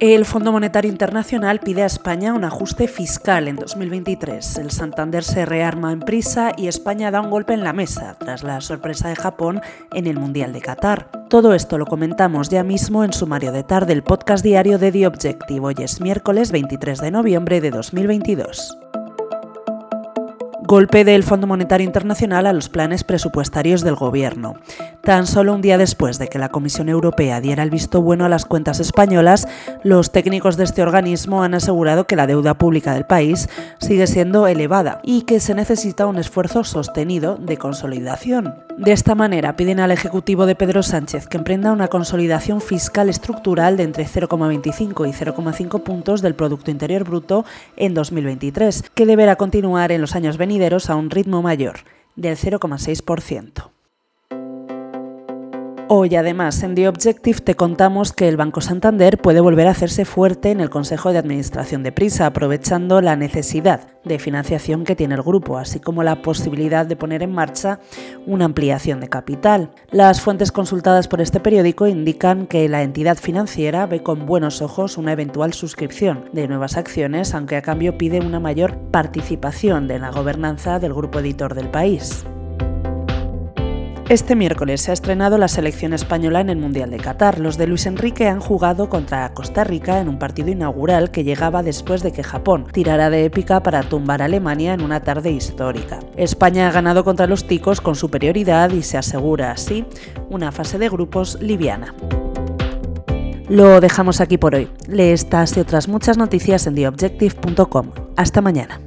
El Fondo Monetario Internacional pide a España un ajuste fiscal en 2023. El Santander se rearma en prisa y España da un golpe en la mesa tras la sorpresa de Japón en el Mundial de Qatar. Todo esto lo comentamos ya mismo en sumario de tarde, el podcast diario de The Objective. Hoy es miércoles 23 de noviembre de 2022. Golpe del Fondo Monetario Internacional a los planes presupuestarios del Gobierno. Tan solo un día después de que la Comisión Europea diera el visto bueno a las cuentas españolas, los técnicos de este organismo han asegurado que la deuda pública del país sigue siendo elevada y que se necesita un esfuerzo sostenido de consolidación. De esta manera, piden al Ejecutivo de Pedro Sánchez que emprenda una consolidación fiscal estructural de entre 0,25 y 0,5 puntos del Producto Interior Bruto en 2023, que deberá continuar en los años a un ritmo mayor, del 0,6%. Hoy además en The Objective te contamos que el Banco Santander puede volver a hacerse fuerte en el Consejo de Administración de Prisa, aprovechando la necesidad de financiación que tiene el grupo, así como la posibilidad de poner en marcha una ampliación de capital. Las fuentes consultadas por este periódico indican que la entidad financiera ve con buenos ojos una eventual suscripción de nuevas acciones, aunque a cambio pide una mayor participación de la gobernanza del grupo editor del país. Este miércoles se ha estrenado la selección española en el Mundial de Qatar. Los de Luis Enrique han jugado contra Costa Rica en un partido inaugural que llegaba después de que Japón tirara de épica para tumbar a Alemania en una tarde histórica. España ha ganado contra los ticos con superioridad y se asegura así una fase de grupos liviana. Lo dejamos aquí por hoy. Lee estas y otras muchas noticias en theobjective.com. Hasta mañana.